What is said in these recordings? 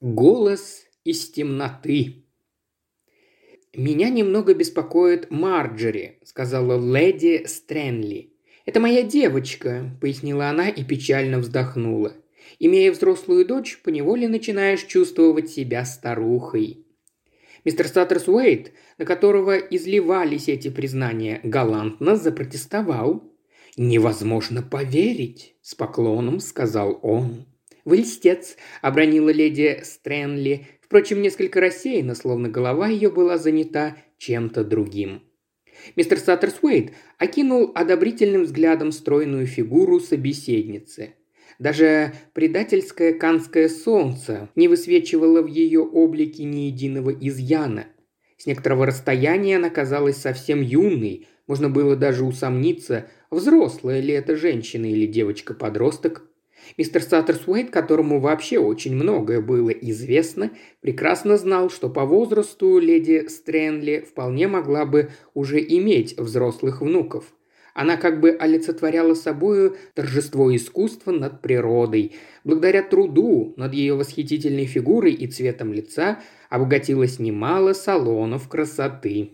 Голос из темноты. «Меня немного беспокоит Марджери», – сказала леди Стрэнли. «Это моя девочка», – пояснила она и печально вздохнула. «Имея взрослую дочь, поневоле начинаешь чувствовать себя старухой». Мистер Саттерс Уэйт, на которого изливались эти признания, галантно запротестовал. «Невозможно поверить», – с поклоном сказал он. «Вы льстец», – обронила леди Стрэнли, впрочем, несколько рассеянно, словно голова ее была занята чем-то другим. Мистер Саттерсуэйт окинул одобрительным взглядом стройную фигуру собеседницы. Даже предательское канское солнце не высвечивало в ее облике ни единого изъяна. С некоторого расстояния она казалась совсем юной, можно было даже усомниться, взрослая ли это женщина или девочка-подросток. Мистер Саттерсуэйт, которому вообще очень многое было известно, прекрасно знал, что по возрасту леди Стрэнли вполне могла бы уже иметь взрослых внуков. Она как бы олицетворяла собою торжество искусства над природой. Благодаря труду над ее восхитительной фигурой и цветом лица обогатилось немало салонов красоты.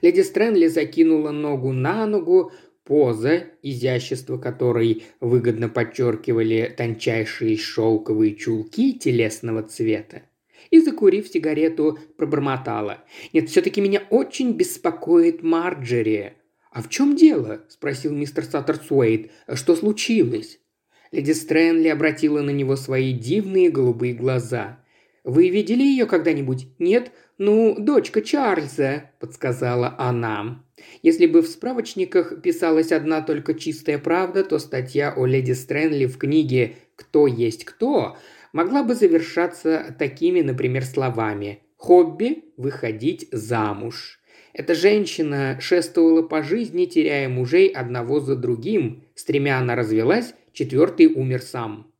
Леди Стрэнли закинула ногу на ногу, Поза, изящество которой выгодно подчеркивали тончайшие шелковые чулки телесного цвета. И, закурив сигарету, пробормотала. «Нет, все-таки меня очень беспокоит Марджери». «А в чем дело?» – спросил мистер Саттерсуэйт. «Что случилось?» Леди Стрэнли обратила на него свои дивные голубые глаза. «Вы видели ее когда-нибудь? Нет? Ну, дочка Чарльза», – подсказала она. Если бы в справочниках писалась одна только чистая правда, то статья о леди Стрэнли в книге «Кто есть кто» могла бы завершаться такими, например, словами «Хобби – выходить замуж». Эта женщина шествовала по жизни, теряя мужей одного за другим. С тремя она развелась, четвертый умер сам.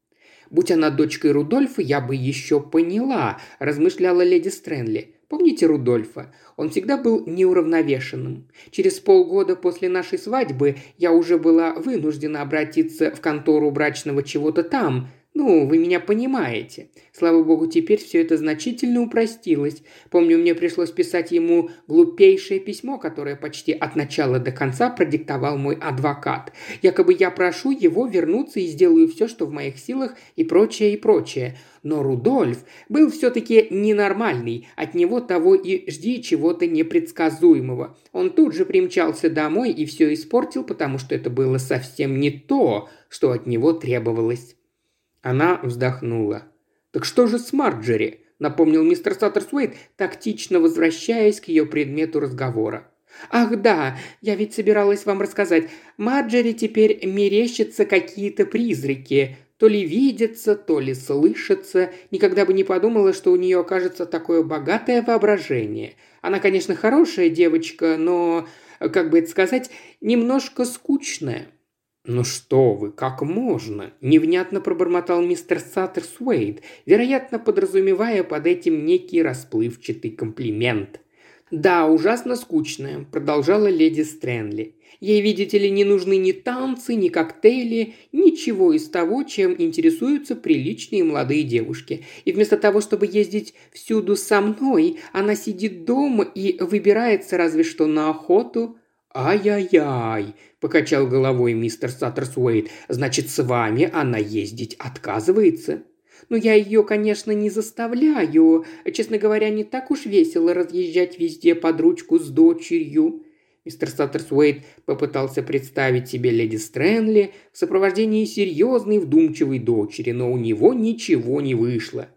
«Будь она дочкой Рудольфа, я бы еще поняла», – размышляла леди Стрэнли. Помните Рудольфа? Он всегда был неуравновешенным. Через полгода после нашей свадьбы я уже была вынуждена обратиться в контору брачного чего-то там, ну, вы меня понимаете. Слава богу, теперь все это значительно упростилось. Помню, мне пришлось писать ему глупейшее письмо, которое почти от начала до конца продиктовал мой адвокат. Якобы я прошу его вернуться и сделаю все, что в моих силах и прочее, и прочее. Но Рудольф был все-таки ненормальный, от него того и жди чего-то непредсказуемого. Он тут же примчался домой и все испортил, потому что это было совсем не то, что от него требовалось. Она вздохнула. «Так что же с Марджери?» – напомнил мистер Саттерсуэйт, тактично возвращаясь к ее предмету разговора. «Ах да, я ведь собиралась вам рассказать. Марджери теперь мерещатся какие-то призраки. То ли видятся, то ли слышатся. Никогда бы не подумала, что у нее окажется такое богатое воображение. Она, конечно, хорошая девочка, но, как бы это сказать, немножко скучная. «Ну что вы, как можно?» – невнятно пробормотал мистер Саттерсуэйт, вероятно, подразумевая под этим некий расплывчатый комплимент. «Да, ужасно скучная», – продолжала леди Стрэнли. «Ей, видите ли, не нужны ни танцы, ни коктейли, ничего из того, чем интересуются приличные молодые девушки. И вместо того, чтобы ездить всюду со мной, она сидит дома и выбирается разве что на охоту, «Ай-яй-яй!» – покачал головой мистер Саттерсуэйт. «Значит, с вами она ездить отказывается?» «Ну, я ее, конечно, не заставляю. Честно говоря, не так уж весело разъезжать везде под ручку с дочерью». Мистер Саттерсуэйт попытался представить себе леди Стрэнли в сопровождении серьезной вдумчивой дочери, но у него ничего не вышло.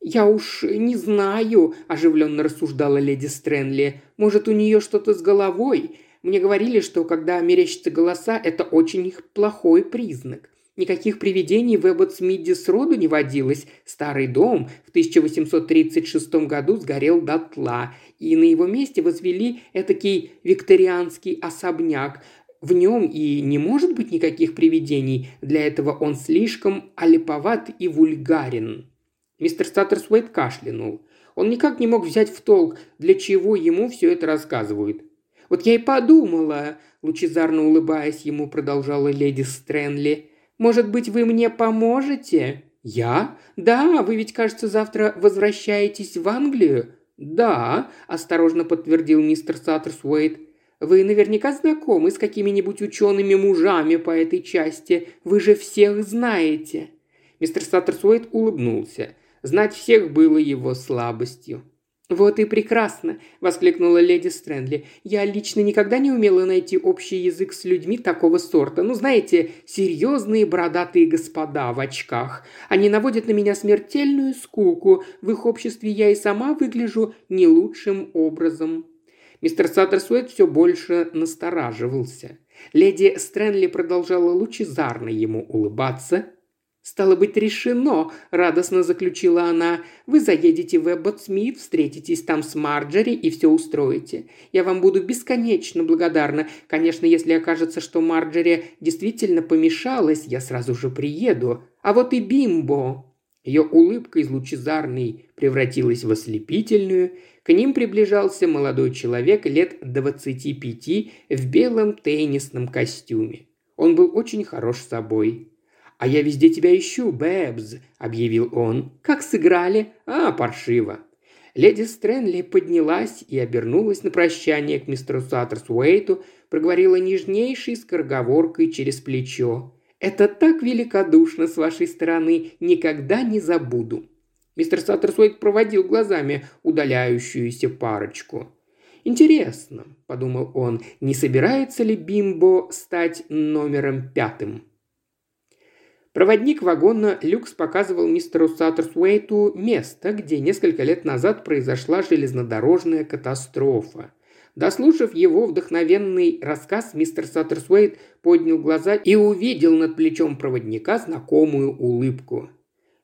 «Я уж не знаю», – оживленно рассуждала леди Стрэнли. «Может, у нее что-то с головой? Мне говорили, что когда мерещатся голоса, это очень плохой признак. Никаких привидений в Эбботсмиде сроду не водилось. Старый дом в 1836 году сгорел дотла, и на его месте возвели этакий викторианский особняк. В нем и не может быть никаких привидений, для этого он слишком олиповат и вульгарен. Мистер Статтерсуэйт кашлянул. Он никак не мог взять в толк, для чего ему все это рассказывают. «Вот я и подумала», – лучезарно улыбаясь ему, продолжала леди Стрэнли. «Может быть, вы мне поможете?» «Я? Да, вы ведь, кажется, завтра возвращаетесь в Англию?» «Да», – осторожно подтвердил мистер Саттерсуэйт. «Вы наверняка знакомы с какими-нибудь учеными мужами по этой части. Вы же всех знаете». Мистер Саттерсуэйт улыбнулся. Знать всех было его слабостью. «Вот и прекрасно!» – воскликнула леди Стрэндли. «Я лично никогда не умела найти общий язык с людьми такого сорта. Ну, знаете, серьезные бородатые господа в очках. Они наводят на меня смертельную скуку. В их обществе я и сама выгляжу не лучшим образом». Мистер Саттерсуэт все больше настораживался. Леди Стрэнли продолжала лучезарно ему улыбаться – «Стало быть, решено», – радостно заключила она. «Вы заедете в Эббот Смит, встретитесь там с Марджери и все устроите. Я вам буду бесконечно благодарна. Конечно, если окажется, что Марджери действительно помешалась, я сразу же приеду. А вот и Бимбо». Ее улыбка из лучезарной превратилась в ослепительную. К ним приближался молодой человек лет двадцати пяти в белом теннисном костюме. Он был очень хорош собой. «А я везде тебя ищу, Бэбс», – объявил он. «Как сыграли? А, паршиво». Леди Стрэнли поднялась и обернулась на прощание к мистеру Саттерсуэйту, проговорила нежнейшей скороговоркой через плечо. «Это так великодушно с вашей стороны, никогда не забуду». Мистер Саттерсуэйт проводил глазами удаляющуюся парочку. «Интересно», – подумал он, – «не собирается ли Бимбо стать номером пятым?» Проводник вагона Люкс показывал мистеру Саттерсуэйту место, где несколько лет назад произошла железнодорожная катастрофа. Дослушав его вдохновенный рассказ, мистер Саттерсуэйт поднял глаза и увидел над плечом проводника знакомую улыбку.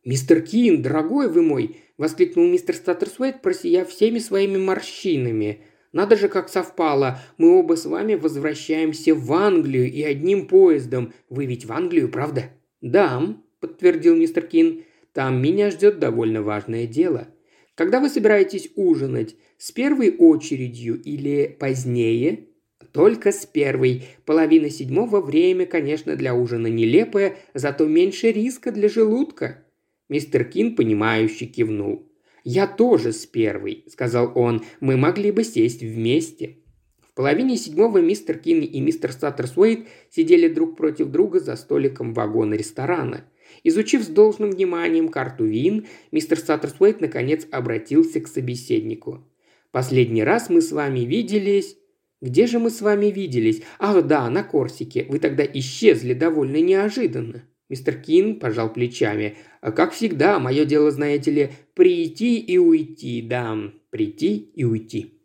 «Мистер Кин, дорогой вы мой!» – воскликнул мистер Саттерсуэйт, просияв всеми своими морщинами. «Надо же, как совпало! Мы оба с вами возвращаемся в Англию и одним поездом. Вы ведь в Англию, правда?» «Да», – подтвердил мистер Кин, – «там меня ждет довольно важное дело. Когда вы собираетесь ужинать, с первой очередью или позднее?» «Только с первой. Половина седьмого время, конечно, для ужина нелепое, зато меньше риска для желудка». Мистер Кин, понимающе кивнул. «Я тоже с первой», – сказал он. «Мы могли бы сесть вместе». Половине седьмого мистер Кин и мистер Саттерсуэйт сидели друг против друга за столиком вагона ресторана. Изучив с должным вниманием карту вин, мистер Саттерсуэйт наконец обратился к собеседнику. «Последний раз мы с вами виделись...» «Где же мы с вами виделись? Ах да, на Корсике. Вы тогда исчезли довольно неожиданно». Мистер Кин пожал плечами. «А «Как всегда, мое дело, знаете ли, прийти и уйти, да, прийти и уйти».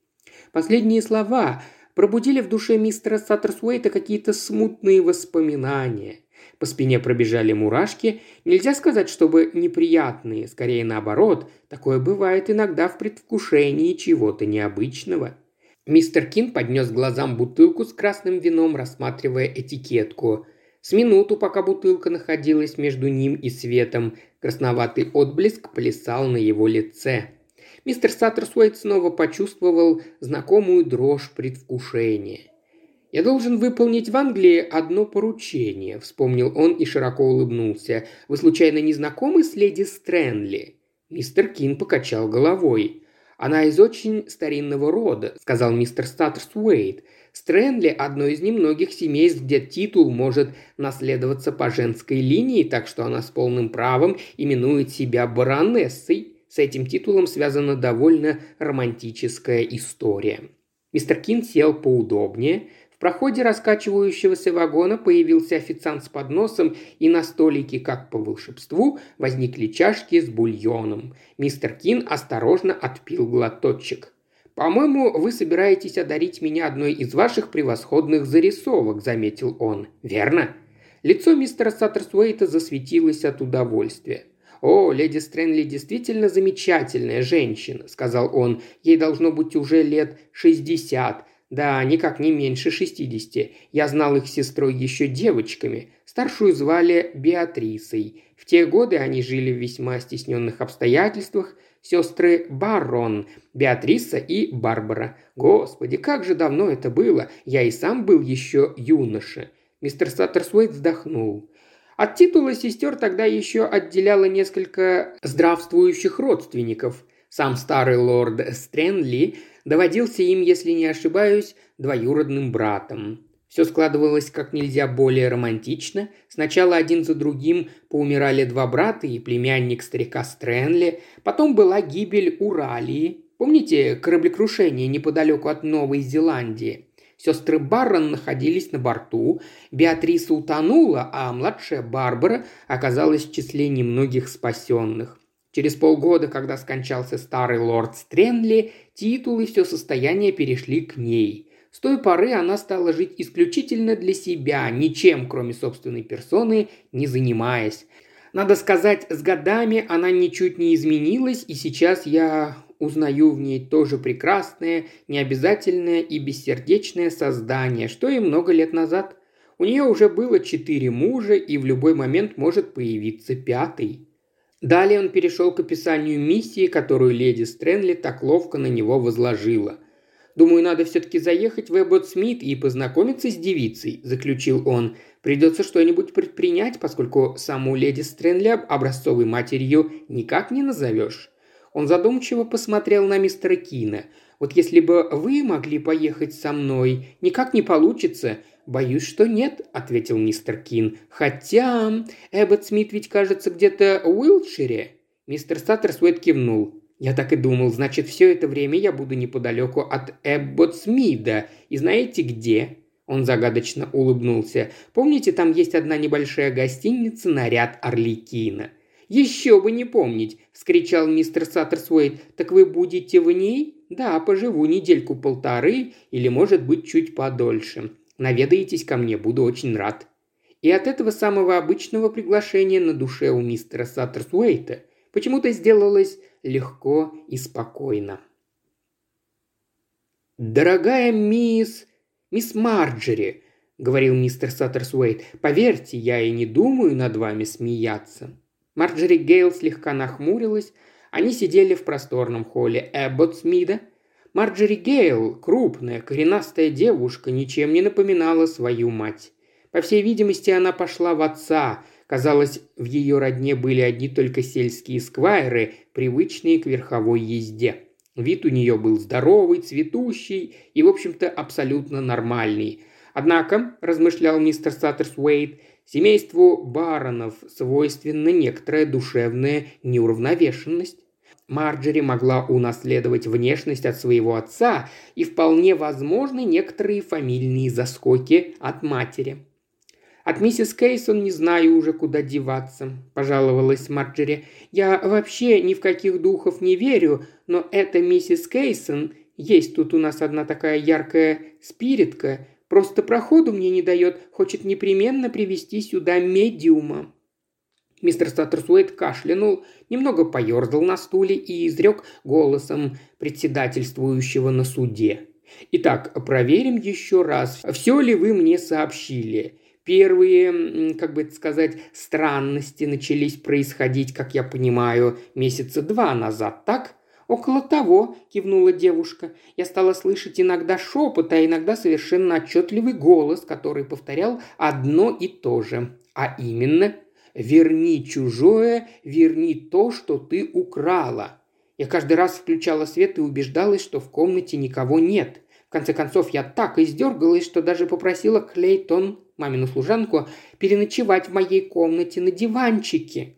Последние слова пробудили в душе мистера Саттерсуэйта какие-то смутные воспоминания. По спине пробежали мурашки. Нельзя сказать, чтобы неприятные, скорее наоборот. Такое бывает иногда в предвкушении чего-то необычного. Мистер Кин поднес глазам бутылку с красным вином, рассматривая этикетку. С минуту, пока бутылка находилась между ним и светом, красноватый отблеск плясал на его лице мистер Саттерсуэйт снова почувствовал знакомую дрожь предвкушения. «Я должен выполнить в Англии одно поручение», – вспомнил он и широко улыбнулся. «Вы случайно не знакомы с леди Стрэнли?» Мистер Кин покачал головой. «Она из очень старинного рода», – сказал мистер Саттерсуэйт. Стрэнли – одно из немногих семейств, где титул может наследоваться по женской линии, так что она с полным правом именует себя баронессой. С этим титулом связана довольно романтическая история. Мистер Кин сел поудобнее. В проходе раскачивающегося вагона появился официант с подносом, и на столике, как по волшебству, возникли чашки с бульоном. Мистер Кин осторожно отпил глоточек. «По-моему, вы собираетесь одарить меня одной из ваших превосходных зарисовок», – заметил он. «Верно?» Лицо мистера Саттерсуэйта засветилось от удовольствия. «О, леди Стрэнли действительно замечательная женщина», – сказал он. «Ей должно быть уже лет шестьдесят. Да, никак не меньше шестидесяти. Я знал их сестрой еще девочками. Старшую звали Беатрисой. В те годы они жили в весьма стесненных обстоятельствах. Сестры Баррон, Беатриса и Барбара. Господи, как же давно это было. Я и сам был еще юноша. Мистер Саттерсуэйт вздохнул. От титула сестер тогда еще отделяло несколько здравствующих родственников. Сам старый лорд Стрэнли доводился им, если не ошибаюсь, двоюродным братом. Все складывалось как нельзя более романтично. Сначала один за другим поумирали два брата и племянник старика Стрэнли. Потом была гибель Уралии. Помните кораблекрушение неподалеку от Новой Зеландии? Сестры Баррон находились на борту, Беатриса утонула, а младшая Барбара оказалась в числе немногих спасенных. Через полгода, когда скончался старый лорд Стрэнли, титул и все состояние перешли к ней – с той поры она стала жить исключительно для себя, ничем, кроме собственной персоны, не занимаясь. Надо сказать, с годами она ничуть не изменилась, и сейчас я узнаю в ней тоже прекрасное, необязательное и бессердечное создание, что и много лет назад. У нее уже было четыре мужа, и в любой момент может появиться пятый. Далее он перешел к описанию миссии, которую леди Стрэнли так ловко на него возложила – Думаю, надо все-таки заехать в Эббот Смит и познакомиться с девицей», – заключил он. «Придется что-нибудь предпринять, поскольку саму леди Стрэнли образцовой матерью никак не назовешь». Он задумчиво посмотрел на мистера Кина. «Вот если бы вы могли поехать со мной, никак не получится». «Боюсь, что нет», – ответил мистер Кин. «Хотя Эббот Смит ведь, кажется, где-то в Уилтшире». Мистер Саттерсуэт кивнул. Я так и думал, значит, все это время я буду неподалеку от Эбботсмида. И знаете где?» Он загадочно улыбнулся. «Помните, там есть одна небольшая гостиница «Наряд Орликина»?» «Еще бы не помнить!» – вскричал мистер Саттерсуэйт. «Так вы будете в ней?» «Да, поживу недельку-полторы или, может быть, чуть подольше. Наведаетесь ко мне, буду очень рад». И от этого самого обычного приглашения на душе у мистера Саттерсуэйта почему-то сделалось легко и спокойно. «Дорогая мисс... мисс Марджери», — говорил мистер Саттерсуэйт, — «поверьте, я и не думаю над вами смеяться». Марджери Гейл слегка нахмурилась. Они сидели в просторном холле Эбботсмида. Марджери Гейл, крупная, коренастая девушка, ничем не напоминала свою мать. По всей видимости, она пошла в отца, Казалось, в ее родне были одни только сельские сквайры, привычные к верховой езде. Вид у нее был здоровый, цветущий и, в общем-то, абсолютно нормальный. Однако, размышлял мистер Саттерс Уэйт, семейству баронов свойственна некоторая душевная неуравновешенность. Марджери могла унаследовать внешность от своего отца и вполне возможны некоторые фамильные заскоки от матери. От миссис Кейсон не знаю уже, куда деваться», – пожаловалась Марджери. «Я вообще ни в каких духов не верю, но эта миссис Кейсон, есть тут у нас одна такая яркая спиритка, просто проходу мне не дает, хочет непременно привести сюда медиума». Мистер Статтерсуэйт кашлянул, немного поерзал на стуле и изрек голосом председательствующего на суде. «Итак, проверим еще раз, все ли вы мне сообщили. Первые, как бы сказать, странности начались происходить, как я понимаю, месяца два назад, так? «Около того», – кивнула девушка. «Я стала слышать иногда шепот, а иногда совершенно отчетливый голос, который повторял одно и то же. А именно «Верни чужое, верни то, что ты украла». Я каждый раз включала свет и убеждалась, что в комнате никого нет. В конце концов, я так издергалась, что даже попросила Клейтон мамину служанку, переночевать в моей комнате на диванчике.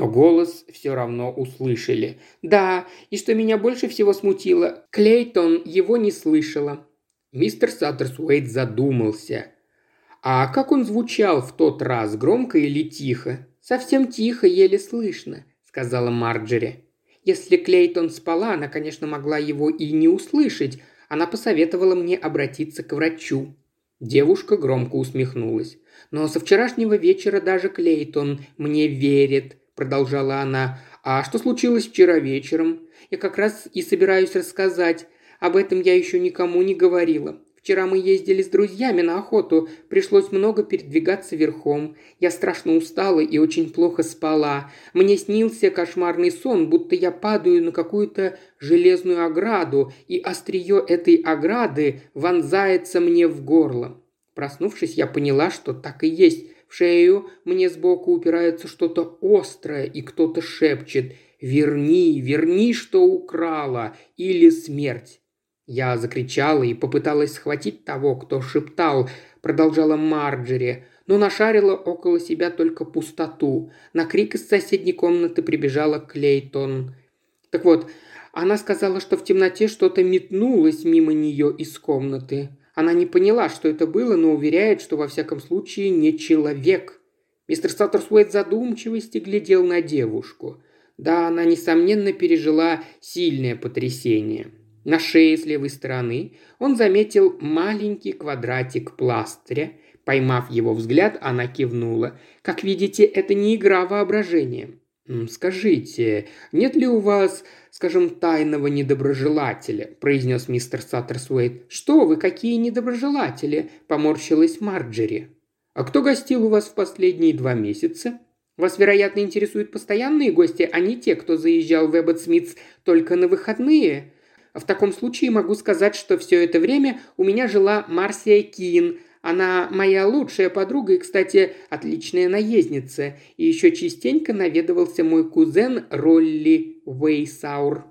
Но голос все равно услышали. Да, и что меня больше всего смутило, Клейтон его не слышала. Мистер Саттерсуэйт задумался. А как он звучал в тот раз, громко или тихо? Совсем тихо, еле слышно, сказала Марджери. Если Клейтон спала, она, конечно, могла его и не услышать. Она посоветовала мне обратиться к врачу. Девушка громко усмехнулась. «Но со вчерашнего вечера даже Клейтон мне верит», – продолжала она. «А что случилось вчера вечером? Я как раз и собираюсь рассказать. Об этом я еще никому не говорила. Вчера мы ездили с друзьями на охоту, пришлось много передвигаться верхом. Я страшно устала и очень плохо спала. Мне снился кошмарный сон, будто я падаю на какую-то железную ограду, и острие этой ограды вонзается мне в горло. Проснувшись, я поняла, что так и есть. Шею мне сбоку упирается что-то острое, и кто-то шепчет «Верни, верни, что украла, или смерть». Я закричала и попыталась схватить того, кто шептал, продолжала Марджери, но нашарила около себя только пустоту. На крик из соседней комнаты прибежала Клейтон. Так вот, она сказала, что в темноте что-то метнулось мимо нее из комнаты. Она не поняла, что это было, но уверяет, что во всяком случае не человек. Мистер Саттерсуэйт задумчивости глядел на девушку. Да, она, несомненно, пережила сильное потрясение. На шее с левой стороны он заметил маленький квадратик пластыря. Поймав его взгляд, она кивнула. «Как видите, это не игра воображения». «Скажите, нет ли у вас, скажем, тайного недоброжелателя?» – произнес мистер Саттерсуэйт. «Что вы, какие недоброжелатели?» – поморщилась Марджери. «А кто гостил у вас в последние два месяца?» «Вас, вероятно, интересуют постоянные гости, а не те, кто заезжал в Эббот Смитс только на выходные?» В таком случае могу сказать, что все это время у меня жила Марсия Кин. Она моя лучшая подруга и, кстати, отличная наездница. И еще частенько наведывался мой кузен Ролли Вейсаур.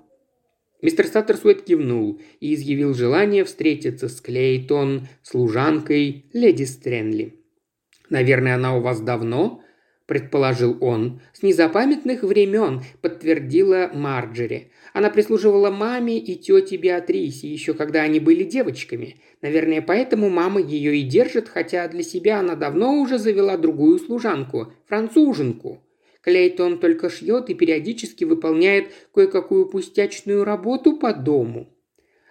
Мистер Саттерсуэт кивнул и изъявил желание встретиться с Клейтон, служанкой леди Стрэнли. «Наверное, она у вас давно?» – предположил он. «С незапамятных времен», – подтвердила Марджери. Она прислуживала маме и тете Беатрисе, еще когда они были девочками. Наверное, поэтому мама ее и держит, хотя для себя она давно уже завела другую служанку – француженку. Клейтон только шьет и периодически выполняет кое-какую пустячную работу по дому.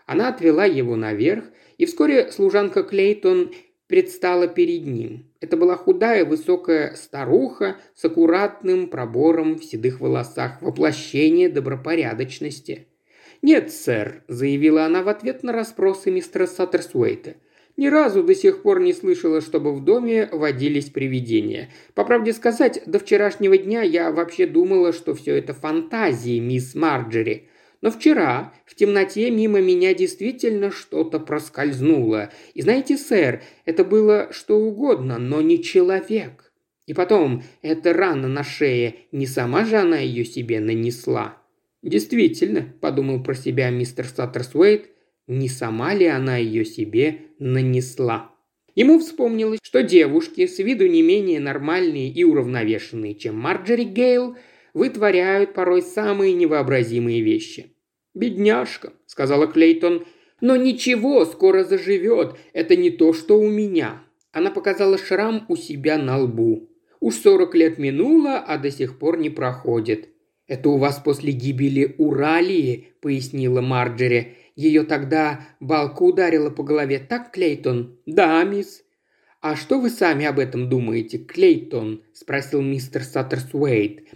Она отвела его наверх, и вскоре служанка Клейтон предстала перед ним. Это была худая, высокая старуха с аккуратным пробором в седых волосах, воплощение добропорядочности. «Нет, сэр», – заявила она в ответ на расспросы мистера Саттерсуэйта. «Ни разу до сих пор не слышала, чтобы в доме водились привидения. По правде сказать, до вчерашнего дня я вообще думала, что все это фантазии, мисс Марджери. Но вчера в темноте мимо меня действительно что-то проскользнуло. И знаете, сэр, это было что угодно, но не человек. И потом, эта рана на шее, не сама же она ее себе нанесла. Действительно, подумал про себя мистер Саттерсуэйт, не сама ли она ее себе нанесла. Ему вспомнилось, что девушки, с виду не менее нормальные и уравновешенные, чем Марджери Гейл, вытворяют порой самые невообразимые вещи. «Бедняжка», — сказала Клейтон. «Но ничего, скоро заживет. Это не то, что у меня». Она показала шрам у себя на лбу. «Уж сорок лет минуло, а до сих пор не проходит». «Это у вас после гибели Уралии», — пояснила Марджери. «Ее тогда балка ударила по голове, так, Клейтон?» «Да, мисс». «А что вы сами об этом думаете, Клейтон?» – спросил мистер Саттерсуэйт.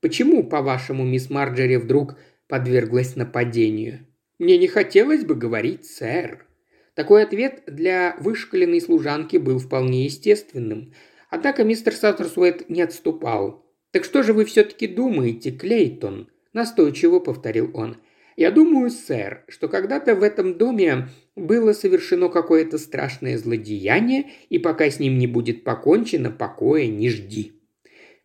«Почему, по-вашему, мисс Марджери вдруг подверглась нападению. Мне не хотелось бы говорить, сэр. Такой ответ для вышкаленной служанки был вполне естественным. Однако мистер Саттерсуэт не отступал. «Так что же вы все-таки думаете, Клейтон?» – настойчиво повторил он. «Я думаю, сэр, что когда-то в этом доме было совершено какое-то страшное злодеяние, и пока с ним не будет покончено, покоя не жди».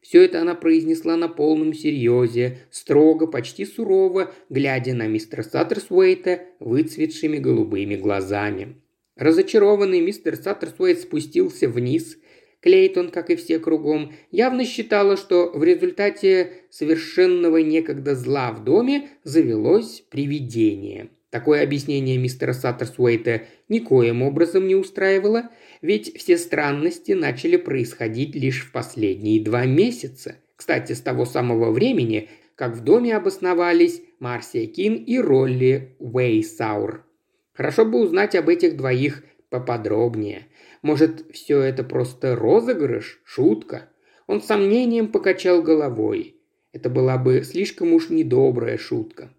Все это она произнесла на полном серьезе, строго, почти сурово, глядя на мистера Саттерсуэйта выцветшими голубыми глазами. Разочарованный мистер Саттерсуэйт спустился вниз. Клейтон, как и все кругом, явно считала, что в результате совершенного некогда зла в доме завелось привидение. Такое объяснение мистера Саттерсуэйта никоим образом не устраивало – ведь все странности начали происходить лишь в последние два месяца. Кстати, с того самого времени, как в доме обосновались Марсия Кин и Ролли Уэйсаур. Хорошо бы узнать об этих двоих поподробнее. Может, все это просто розыгрыш, шутка? Он с сомнением покачал головой. Это была бы слишком уж недобрая шутка.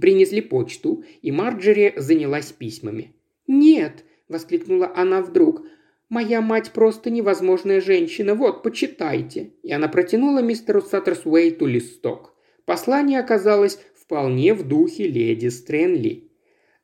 Принесли почту, и Марджери занялась письмами. «Нет!» – воскликнула она вдруг. «Моя мать просто невозможная женщина, вот, почитайте». И она протянула мистеру Саттерсуэйту листок. Послание оказалось вполне в духе леди Стрэнли.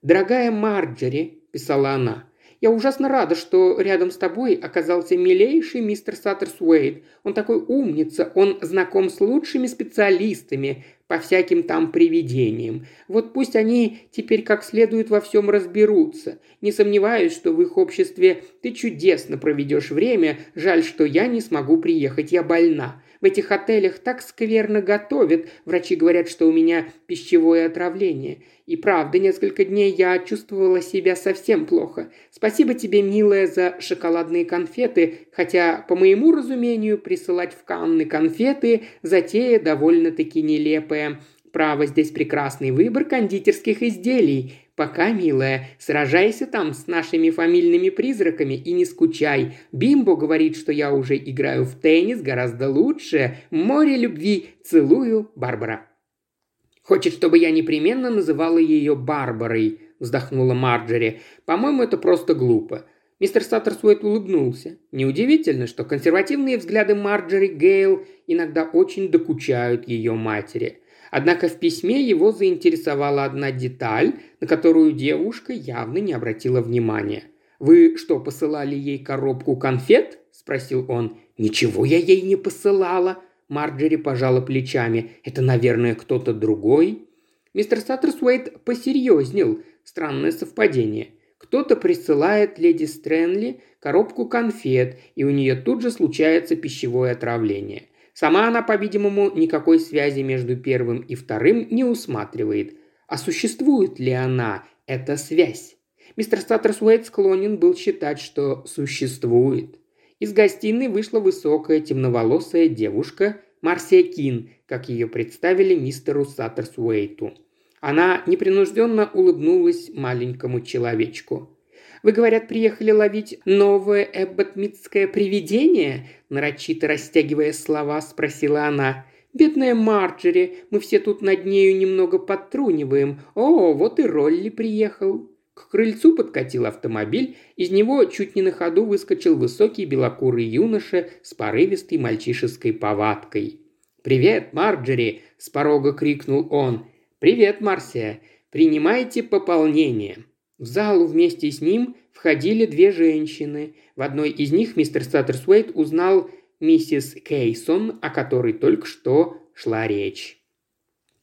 «Дорогая Марджери», – писала она, – Я ужасно рада, что рядом с тобой оказался милейший мистер Саттерсуэйт. Он такой умница, он знаком с лучшими специалистами по всяким там привидениям. Вот пусть они теперь как следует во всем разберутся. Не сомневаюсь, что в их обществе ты чудесно проведешь время. Жаль, что я не смогу приехать, я больна. В этих отелях так скверно готовят. Врачи говорят, что у меня пищевое отравление. И правда, несколько дней я чувствовала себя совсем плохо. Спасибо тебе, милая, за шоколадные конфеты, хотя, по моему разумению, присылать в Канны конфеты – затея довольно-таки нелепая. Право, здесь прекрасный выбор кондитерских изделий. Пока, милая, сражайся там с нашими фамильными призраками и не скучай. Бимбо говорит, что я уже играю в теннис гораздо лучше. Море любви. Целую, Барбара. Хочет, чтобы я непременно называла ее Барбарой, вздохнула Марджери. По-моему, это просто глупо. Мистер Саттерсуэт улыбнулся. Неудивительно, что консервативные взгляды Марджери Гейл иногда очень докучают ее матери – Однако в письме его заинтересовала одна деталь, на которую девушка явно не обратила внимания. «Вы что, посылали ей коробку конфет?» – спросил он. «Ничего я ей не посылала», – Марджери пожала плечами. «Это, наверное, кто-то другой». Мистер Саттерсуэйт посерьезнел. Странное совпадение. Кто-то присылает леди Стрэнли коробку конфет, и у нее тут же случается пищевое отравление – Сама она, по-видимому, никакой связи между первым и вторым не усматривает. А существует ли она, эта связь? Мистер Статтерсуэйт склонен был считать, что существует. Из гостиной вышла высокая темноволосая девушка Марсия Кин, как ее представили мистеру Саттерсуэйту. Она непринужденно улыбнулась маленькому человечку. Вы, говорят, приехали ловить новое эбботмитское привидение?» Нарочито растягивая слова, спросила она. «Бедная Марджери, мы все тут над нею немного подтруниваем. О, вот и Ролли приехал». К крыльцу подкатил автомобиль, из него чуть не на ходу выскочил высокий белокурый юноша с порывистой мальчишеской повадкой. «Привет, Марджери!» – с порога крикнул он. «Привет, Марсия! Принимайте пополнение!» В залу вместе с ним входили две женщины. В одной из них мистер Саттерсуэйт узнал миссис Кейсон, о которой только что шла речь.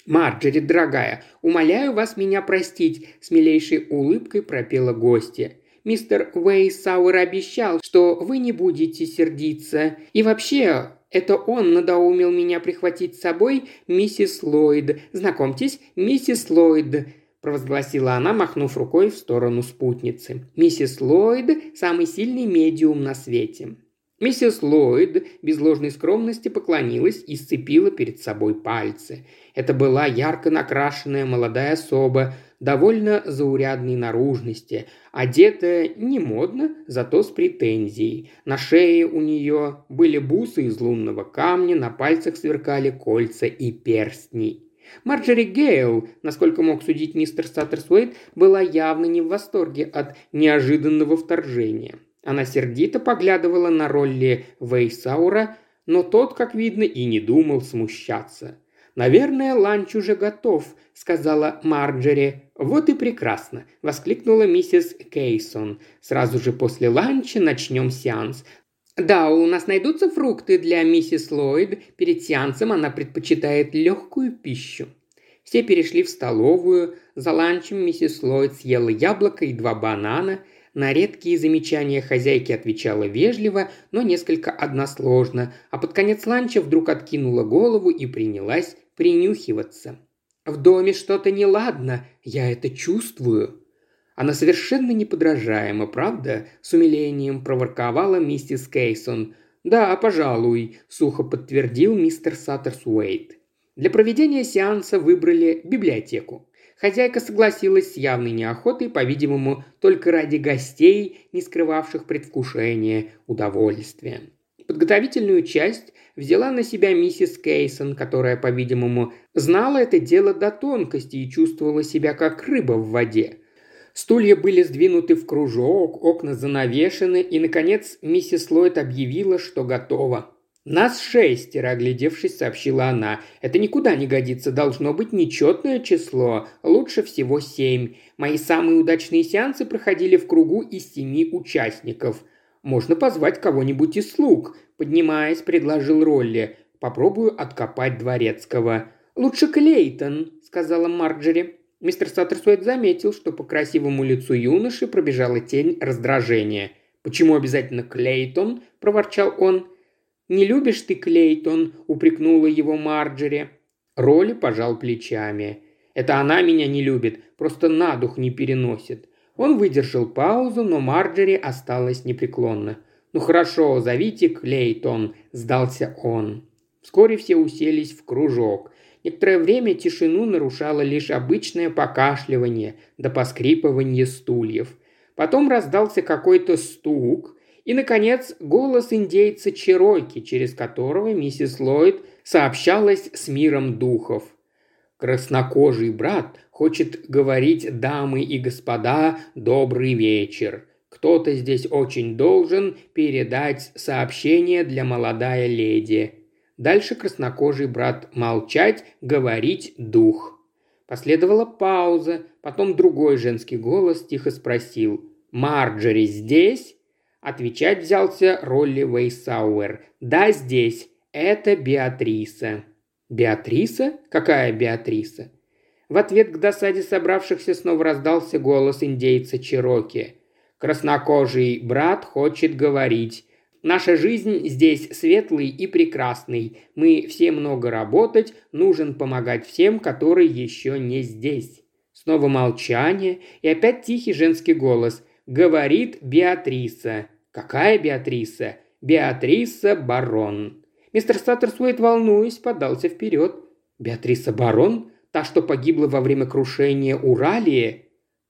«Марджери, дорогая, умоляю вас меня простить», – с милейшей улыбкой пропела гостья. «Мистер Уэйсауэр обещал, что вы не будете сердиться. И вообще, это он надоумил меня прихватить с собой миссис Ллойд. Знакомьтесь, миссис Ллойд провозгласила она, махнув рукой в сторону спутницы. «Миссис Ллойд – самый сильный медиум на свете». Миссис Ллойд без ложной скромности поклонилась и сцепила перед собой пальцы. Это была ярко накрашенная молодая особа, довольно заурядной наружности, одетая не модно, зато с претензией. На шее у нее были бусы из лунного камня, на пальцах сверкали кольца и перстни. Марджери Гейл, насколько мог судить мистер Саттерсуэйт, была явно не в восторге от неожиданного вторжения. Она сердито поглядывала на Ролли Вейсаура, но тот, как видно, и не думал смущаться. «Наверное, ланч уже готов», — сказала Марджери. «Вот и прекрасно», — воскликнула миссис Кейсон. «Сразу же после ланча начнем сеанс. Да, у нас найдутся фрукты для миссис Ллойд. Перед сеансом она предпочитает легкую пищу. Все перешли в столовую. За ланчем миссис Ллойд съела яблоко и два банана. На редкие замечания хозяйки отвечала вежливо, но несколько односложно, а под конец ланча вдруг откинула голову и принялась принюхиваться. «В доме что-то неладно, я это чувствую», она совершенно неподражаема, правда?» – с умилением проворковала миссис Кейсон. «Да, пожалуй», – сухо подтвердил мистер Саттерсуэйт. Для проведения сеанса выбрали библиотеку. Хозяйка согласилась с явной неохотой, по-видимому, только ради гостей, не скрывавших предвкушения, удовольствия. Подготовительную часть взяла на себя миссис Кейсон, которая, по-видимому, знала это дело до тонкости и чувствовала себя как рыба в воде – Стулья были сдвинуты в кружок, окна занавешены, и, наконец, миссис Ллойд объявила, что готова. «Нас шестеро», – оглядевшись, сообщила она. «Это никуда не годится, должно быть нечетное число, лучше всего семь. Мои самые удачные сеансы проходили в кругу из семи участников. Можно позвать кого-нибудь из слуг», – поднимаясь, предложил Ролли. «Попробую откопать дворецкого». «Лучше Клейтон», – сказала Марджери. Мистер Саттерсуэт заметил, что по красивому лицу юноши пробежала тень раздражения. «Почему обязательно Клейтон?» – проворчал он. «Не любишь ты Клейтон?» – упрекнула его Марджери. Роли пожал плечами. «Это она меня не любит, просто на дух не переносит». Он выдержал паузу, но Марджери осталась непреклонна. «Ну хорошо, зовите Клейтон», – сдался он. Вскоре все уселись в кружок. Некоторое время тишину нарушало лишь обычное покашливание да поскрипывание стульев. Потом раздался какой-то стук, и, наконец, голос индейца Чероки, через которого миссис Ллойд сообщалась с миром духов. Краснокожий брат хочет говорить дамы и господа «добрый вечер». Кто-то здесь очень должен передать сообщение для молодая леди. Дальше краснокожий брат молчать, говорить дух. Последовала пауза, потом другой женский голос тихо спросил «Марджери здесь?» Отвечать взялся Ролли Вейсауэр. «Да, здесь. Это Беатриса». «Беатриса? Какая Беатриса?» В ответ к досаде собравшихся снова раздался голос индейца Чироки. «Краснокожий брат хочет говорить. Наша жизнь здесь светлый и прекрасный. Мы все много работать, нужен помогать всем, которые еще не здесь». Снова молчание и опять тихий женский голос. Говорит Беатриса. «Какая Беатриса?» «Беатриса Барон». Мистер Саттерсуэйт, волнуясь, подался вперед. «Беатриса Барон? Та, что погибла во время крушения Уралии?»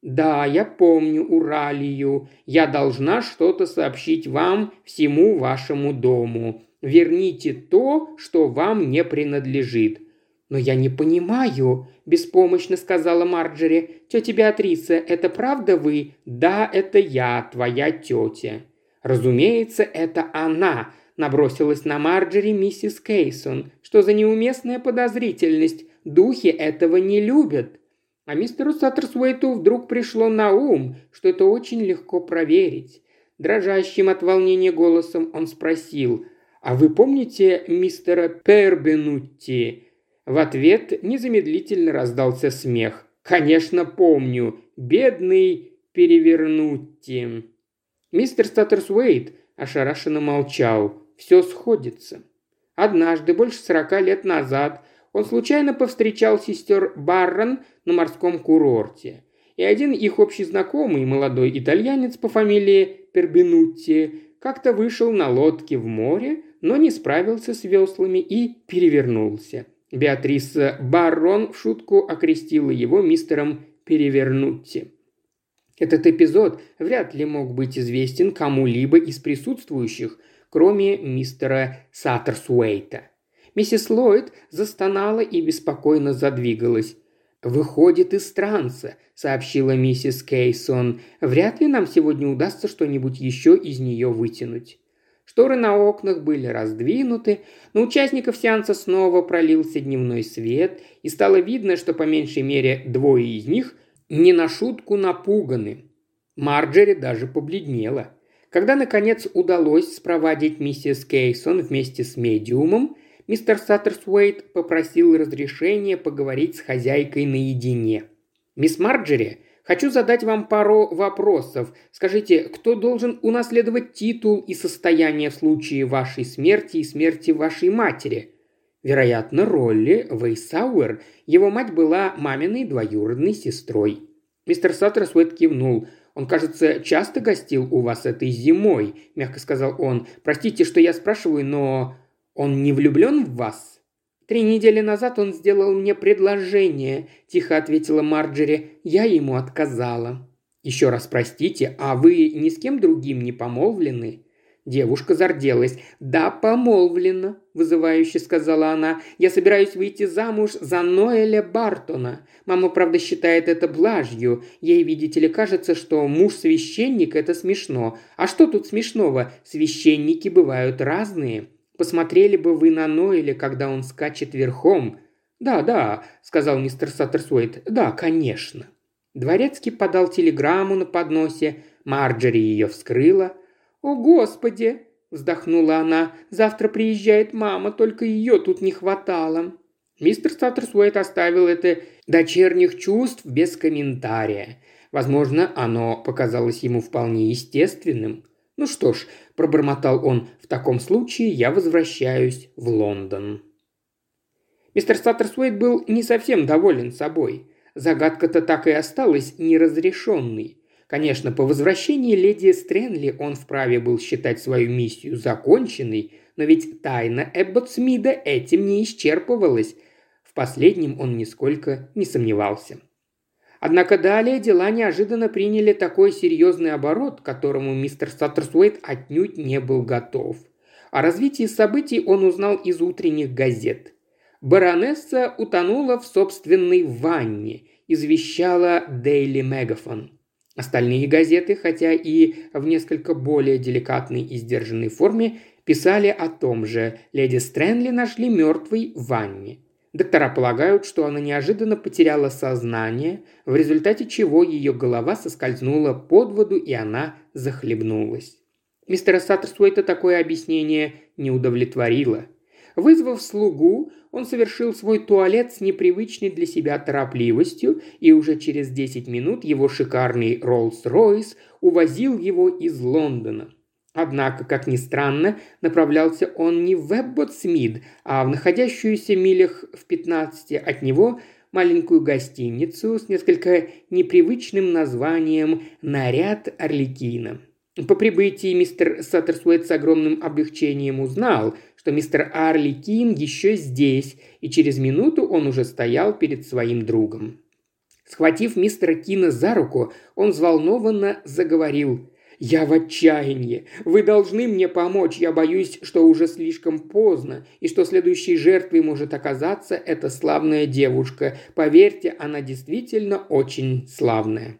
«Да, я помню Уралию. Я должна что-то сообщить вам, всему вашему дому. Верните то, что вам не принадлежит». «Но я не понимаю», – беспомощно сказала Марджери. «Тетя Беатриса, это правда вы?» «Да, это я, твоя тетя». Разумеется, это она, набросилась на Марджери миссис Кейсон. Что за неуместная подозрительность? Духи этого не любят. А мистеру Саттерсуэйту вдруг пришло на ум, что это очень легко проверить. Дрожащим от волнения голосом он спросил, «А вы помните мистера Пербенутти?» В ответ незамедлительно раздался смех. «Конечно, помню. Бедный Перевернутти». Мистер Статтерсуэйт ошарашенно молчал. Все сходится. Однажды, больше сорока лет назад, он случайно повстречал сестер Баррон на морском курорте. И один их общий знакомый, молодой итальянец по фамилии Пербинутти, как-то вышел на лодке в море, но не справился с веслами и перевернулся. Беатриса Баррон в шутку окрестила его мистером Перевернутти. Этот эпизод вряд ли мог быть известен кому-либо из присутствующих, кроме мистера Саттерсуэйта. Миссис Ллойд застонала и беспокойно задвигалась. «Выходит из транса», — сообщила миссис Кейсон. «Вряд ли нам сегодня удастся что-нибудь еще из нее вытянуть». Шторы на окнах были раздвинуты, на участников сеанса снова пролился дневной свет, и стало видно, что по меньшей мере двое из них не на шутку напуганы. Марджери даже побледнела. Когда, наконец, удалось спровадить миссис Кейсон вместе с медиумом, мистер Саттерсуэйт попросил разрешения поговорить с хозяйкой наедине. «Мисс Марджери, хочу задать вам пару вопросов. Скажите, кто должен унаследовать титул и состояние в случае вашей смерти и смерти вашей матери?» Вероятно, Ролли Вейсауэр, его мать была маминой двоюродной сестрой. Мистер Саттерсуэт кивнул. «Он, кажется, часто гостил у вас этой зимой», – мягко сказал он. «Простите, что я спрашиваю, но он не влюблен в вас?» «Три недели назад он сделал мне предложение», – тихо ответила Марджери. «Я ему отказала». «Еще раз простите, а вы ни с кем другим не помолвлены?» Девушка зарделась. «Да, помолвлена», – вызывающе сказала она. «Я собираюсь выйти замуж за Ноэля Бартона. Мама, правда, считает это блажью. Ей, видите ли, кажется, что муж-священник – это смешно. А что тут смешного? Священники бывают разные. Посмотрели бы вы на Ноэля, когда он скачет верхом. Да, да, сказал мистер Саттерсуэйт. Да, конечно. Дворецкий подал телеграмму на подносе. Марджери ее вскрыла. «О, Господи!» – вздохнула она. «Завтра приезжает мама, только ее тут не хватало». Мистер Саттерсуэйт оставил это дочерних чувств без комментария. Возможно, оно показалось ему вполне естественным. «Ну что ж», – пробормотал он, – «в таком случае я возвращаюсь в Лондон». Мистер Саттерсуэйт был не совсем доволен собой. Загадка-то так и осталась неразрешенной. Конечно, по возвращении леди Стрэнли он вправе был считать свою миссию законченной, но ведь тайна Эбботсмида этим не исчерпывалась. В последнем он нисколько не сомневался. Однако далее дела неожиданно приняли такой серьезный оборот, к которому мистер Саттерсуэйт отнюдь не был готов. О развитии событий он узнал из утренних газет. Баронесса утонула в собственной ванне, извещала Daily Megaphone. Остальные газеты, хотя и в несколько более деликатной и сдержанной форме, писали о том же. Леди Стрэнли нашли мертвой в ванне. Доктора полагают, что она неожиданно потеряла сознание, в результате чего ее голова соскользнула под воду и она захлебнулась. Мистера Саттерсуэйта такое объяснение не удовлетворило. Вызвав слугу, он совершил свой туалет с непривычной для себя торопливостью, и уже через 10 минут его шикарный Роллс-Ройс увозил его из Лондона. Однако, как ни странно, направлялся он не в Эбботсмид, а в находящуюся милях в 15 от него маленькую гостиницу с несколько непривычным названием «Наряд Орликина». По прибытии мистер Саттерсуэт с огромным облегчением узнал, что мистер Арли Кин еще здесь, и через минуту он уже стоял перед своим другом. Схватив мистера Кина за руку, он взволнованно заговорил – «Я в отчаянии. Вы должны мне помочь. Я боюсь, что уже слишком поздно, и что следующей жертвой может оказаться эта славная девушка. Поверьте, она действительно очень славная».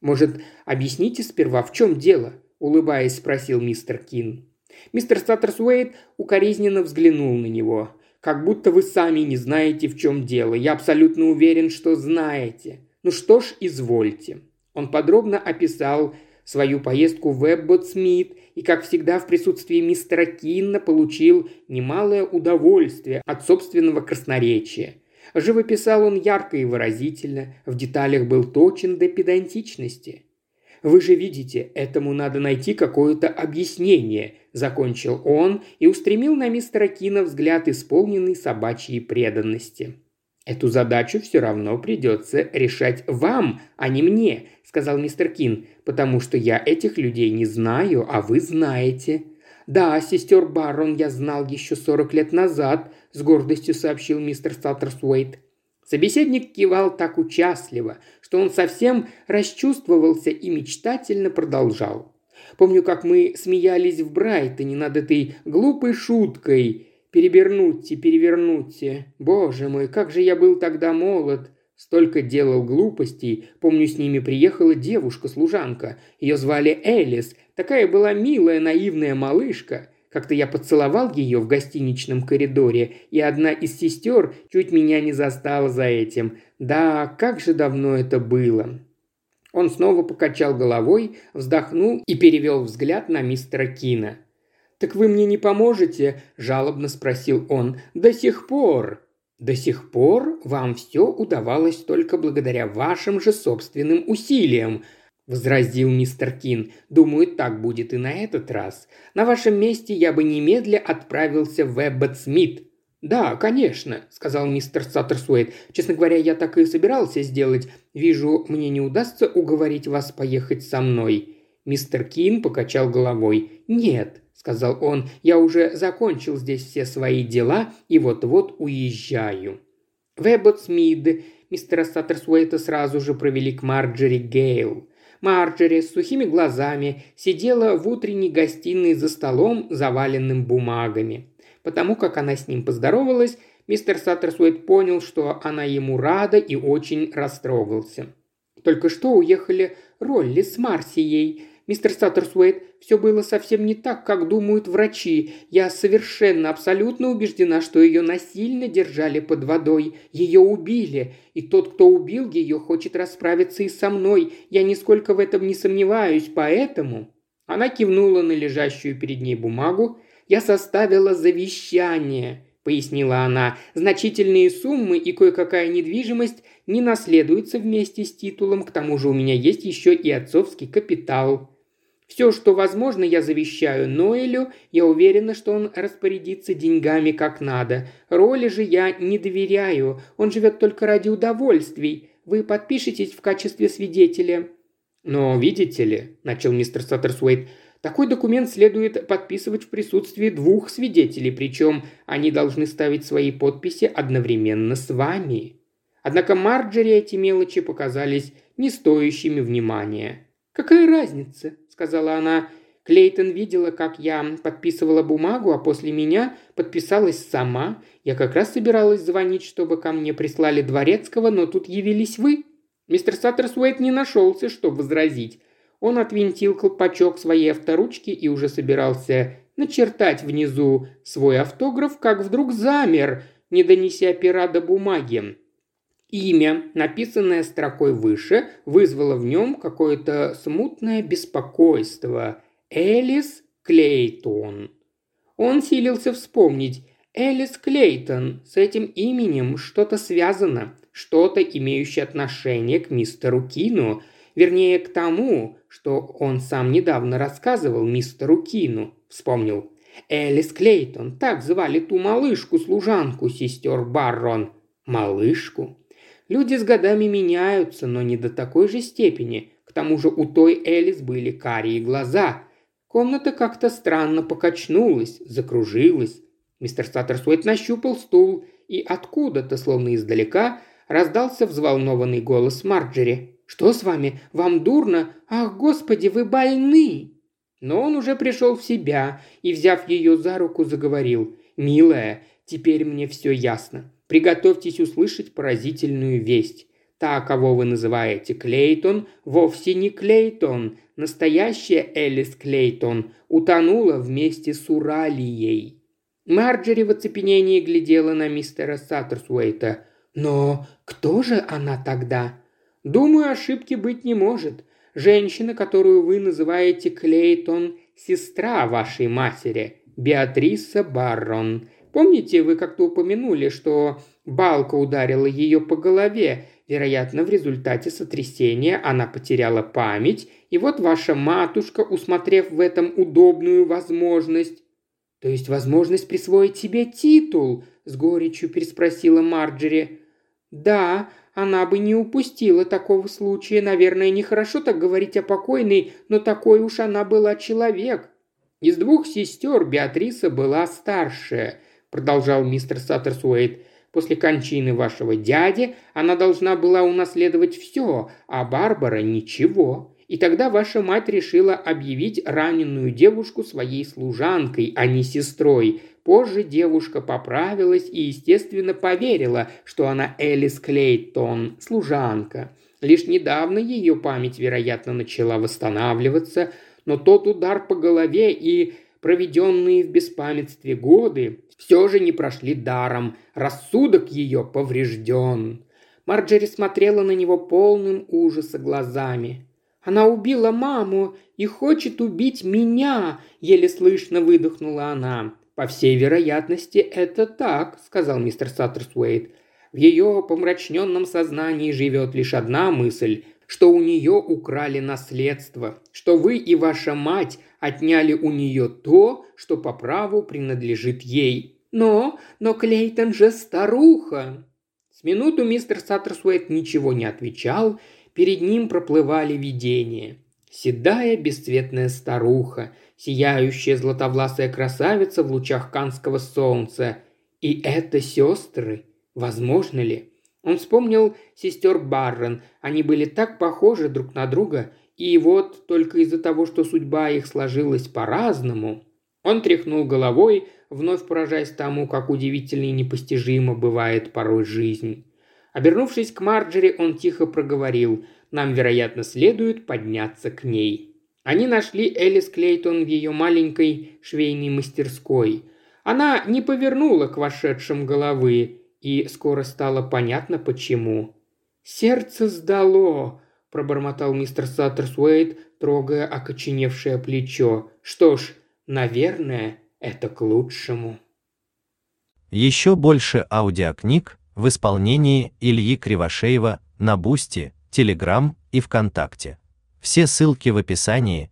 «Может, объясните сперва, в чем дело?» – улыбаясь, спросил мистер Кин. Мистер Саттерсуэйт укоризненно взглянул на него. «Как будто вы сами не знаете, в чем дело. Я абсолютно уверен, что знаете. Ну что ж, извольте». Он подробно описал свою поездку в Эбботсмит и, как всегда, в присутствии мистера Кинна получил немалое удовольствие от собственного красноречия. Живописал он ярко и выразительно, в деталях был точен до педантичности. «Вы же видите, этому надо найти какое-то объяснение», – закончил он и устремил на мистера Кина взгляд, исполненный собачьей преданности. «Эту задачу все равно придется решать вам, а не мне», – сказал мистер Кин, – «потому что я этих людей не знаю, а вы знаете». «Да, сестер Баррон я знал еще сорок лет назад», – с гордостью сообщил мистер Саттерсуэйт. Собеседник кивал так участливо, что он совсем расчувствовался и мечтательно продолжал. «Помню, как мы смеялись в Брайтоне над этой глупой шуткой Перевернуться, перевернуться. Боже мой, как же я был тогда молод. Столько делал глупостей. Помню, с ними приехала девушка-служанка. Ее звали Элис. Такая была милая, наивная малышка. Как-то я поцеловал ее в гостиничном коридоре, и одна из сестер чуть меня не застала за этим. Да, как же давно это было. Он снова покачал головой, вздохнул и перевел взгляд на мистера Кина. «Так вы мне не поможете?» – жалобно спросил он. «До сих пор». «До сих пор вам все удавалось только благодаря вашим же собственным усилиям», – возразил мистер Кин. «Думаю, так будет и на этот раз. На вашем месте я бы немедля отправился в Эббот Смит». «Да, конечно», – сказал мистер Саттерсуэйт. «Честно говоря, я так и собирался сделать. Вижу, мне не удастся уговорить вас поехать со мной». Мистер Кин покачал головой. «Нет, сказал он, – «я уже закончил здесь все свои дела и вот-вот уезжаю». В Эбботсмид мистера Саттерсуэйта сразу же провели к Марджери Гейл. Марджери с сухими глазами сидела в утренней гостиной за столом, заваленным бумагами. Потому как она с ним поздоровалась, мистер Саттерсуэйт понял, что она ему рада и очень растрогался. Только что уехали Ролли с Марсией. Мистер Саттерсуэйт, все было совсем не так, как думают врачи. Я совершенно, абсолютно убеждена, что ее насильно держали под водой. Ее убили. И тот, кто убил ее, хочет расправиться и со мной. Я нисколько в этом не сомневаюсь, поэтому...» Она кивнула на лежащую перед ней бумагу. «Я составила завещание», — пояснила она. «Значительные суммы и кое-какая недвижимость не наследуются вместе с титулом. К тому же у меня есть еще и отцовский капитал. Все, что возможно, я завещаю Ноэлю. Я уверена, что он распорядится деньгами как надо. Роли же я не доверяю. Он живет только ради удовольствий. Вы подпишетесь в качестве свидетеля». «Но видите ли», – начал мистер Саттерсуэйт, – «такой документ следует подписывать в присутствии двух свидетелей, причем они должны ставить свои подписи одновременно с вами». Однако Марджери эти мелочи показались не стоящими внимания. «Какая разница?» Сказала она. Клейтон видела, как я подписывала бумагу, а после меня подписалась сама. Я как раз собиралась звонить, чтобы ко мне прислали дворецкого, но тут явились вы. Мистер Саттерсуэйт не нашелся, что возразить. Он отвинтил колпачок своей авторучки и уже собирался начертать внизу свой автограф, как вдруг замер, не донеся пера до бумаги. Имя, написанное строкой выше, вызвало в нем какое-то смутное беспокойство. Элис Клейтон. Он силился вспомнить. Элис Клейтон. С этим именем что-то связано, что-то имеющее отношение к мистеру Кину, вернее, к тому, что он сам недавно рассказывал мистеру Кину. Вспомнил. Элис Клейтон. Так звали ту малышку-служанку сестер Баррон. Малышку? Люди с годами меняются, но не до такой же степени. К тому же у той Элис были карие глаза. Комната как-то странно покачнулась, закружилась. Мистер Саттерсуэт нащупал стул, и откуда-то, словно издалека, раздался взволнованный голос Марджери. «Что с вами? Вам дурно? Ах, господи, вы больны!» Но он уже пришел в себя и, взяв ее за руку, заговорил. «Милая, теперь мне все ясно. Приготовьтесь услышать поразительную весть. Та, кого вы называете Клейтон, вовсе не Клейтон. Настоящая Элис Клейтон утонула вместе с Уралией. Марджери в оцепенении глядела на мистера Саттерсуэйта. «Но кто же она тогда?» «Думаю, ошибки быть не может. Женщина, которую вы называете Клейтон, сестра вашей матери, Беатриса Баррон. Помните, вы как-то упомянули, что балка ударила ее по голове. Вероятно, в результате сотрясения она потеряла память, и вот ваша матушка, усмотрев в этом удобную возможность... «То есть возможность присвоить себе титул?» – с горечью переспросила Марджери. «Да, она бы не упустила такого случая. Наверное, нехорошо так говорить о покойной, но такой уж она была человек. Из двух сестер Беатриса была старшая продолжал мистер Саттерсуэйт. После кончины вашего дяди она должна была унаследовать все, а Барбара ничего. И тогда ваша мать решила объявить раненую девушку своей служанкой, а не сестрой. Позже девушка поправилась и, естественно, поверила, что она Элис Клейтон, служанка. Лишь недавно ее память, вероятно, начала восстанавливаться, но тот удар по голове и проведенные в беспамятстве годы все же не прошли даром. Рассудок ее поврежден. Марджери смотрела на него полным ужаса глазами. «Она убила маму и хочет убить меня!» – еле слышно выдохнула она. «По всей вероятности, это так», – сказал мистер Саттерсуэйт. «В ее помрачненном сознании живет лишь одна мысль – что у нее украли наследство, что вы и ваша мать отняли у нее то, что по праву принадлежит ей. Но, но Клейтон же старуха!» С минуту мистер Саттерсуэт ничего не отвечал, перед ним проплывали видения. Седая бесцветная старуха, сияющая златовласая красавица в лучах канского солнца. И это сестры? Возможно ли? Он вспомнил сестер Баррен. Они были так похожи друг на друга, и вот только из-за того, что судьба их сложилась по-разному, он тряхнул головой, вновь поражаясь тому, как удивительно и непостижимо бывает порой жизнь. Обернувшись к Марджери, он тихо проговорил «Нам, вероятно, следует подняться к ней». Они нашли Элис Клейтон в ее маленькой швейной мастерской. Она не повернула к вошедшим головы, и скоро стало понятно почему. «Сердце сдало», – пробормотал мистер Саттерсуэйт, трогая окоченевшее плечо. «Что ж, наверное, это к лучшему». Еще больше аудиокниг в исполнении Ильи Кривошеева на Boosty, Телеграм и ВКонтакте. Все ссылки в описании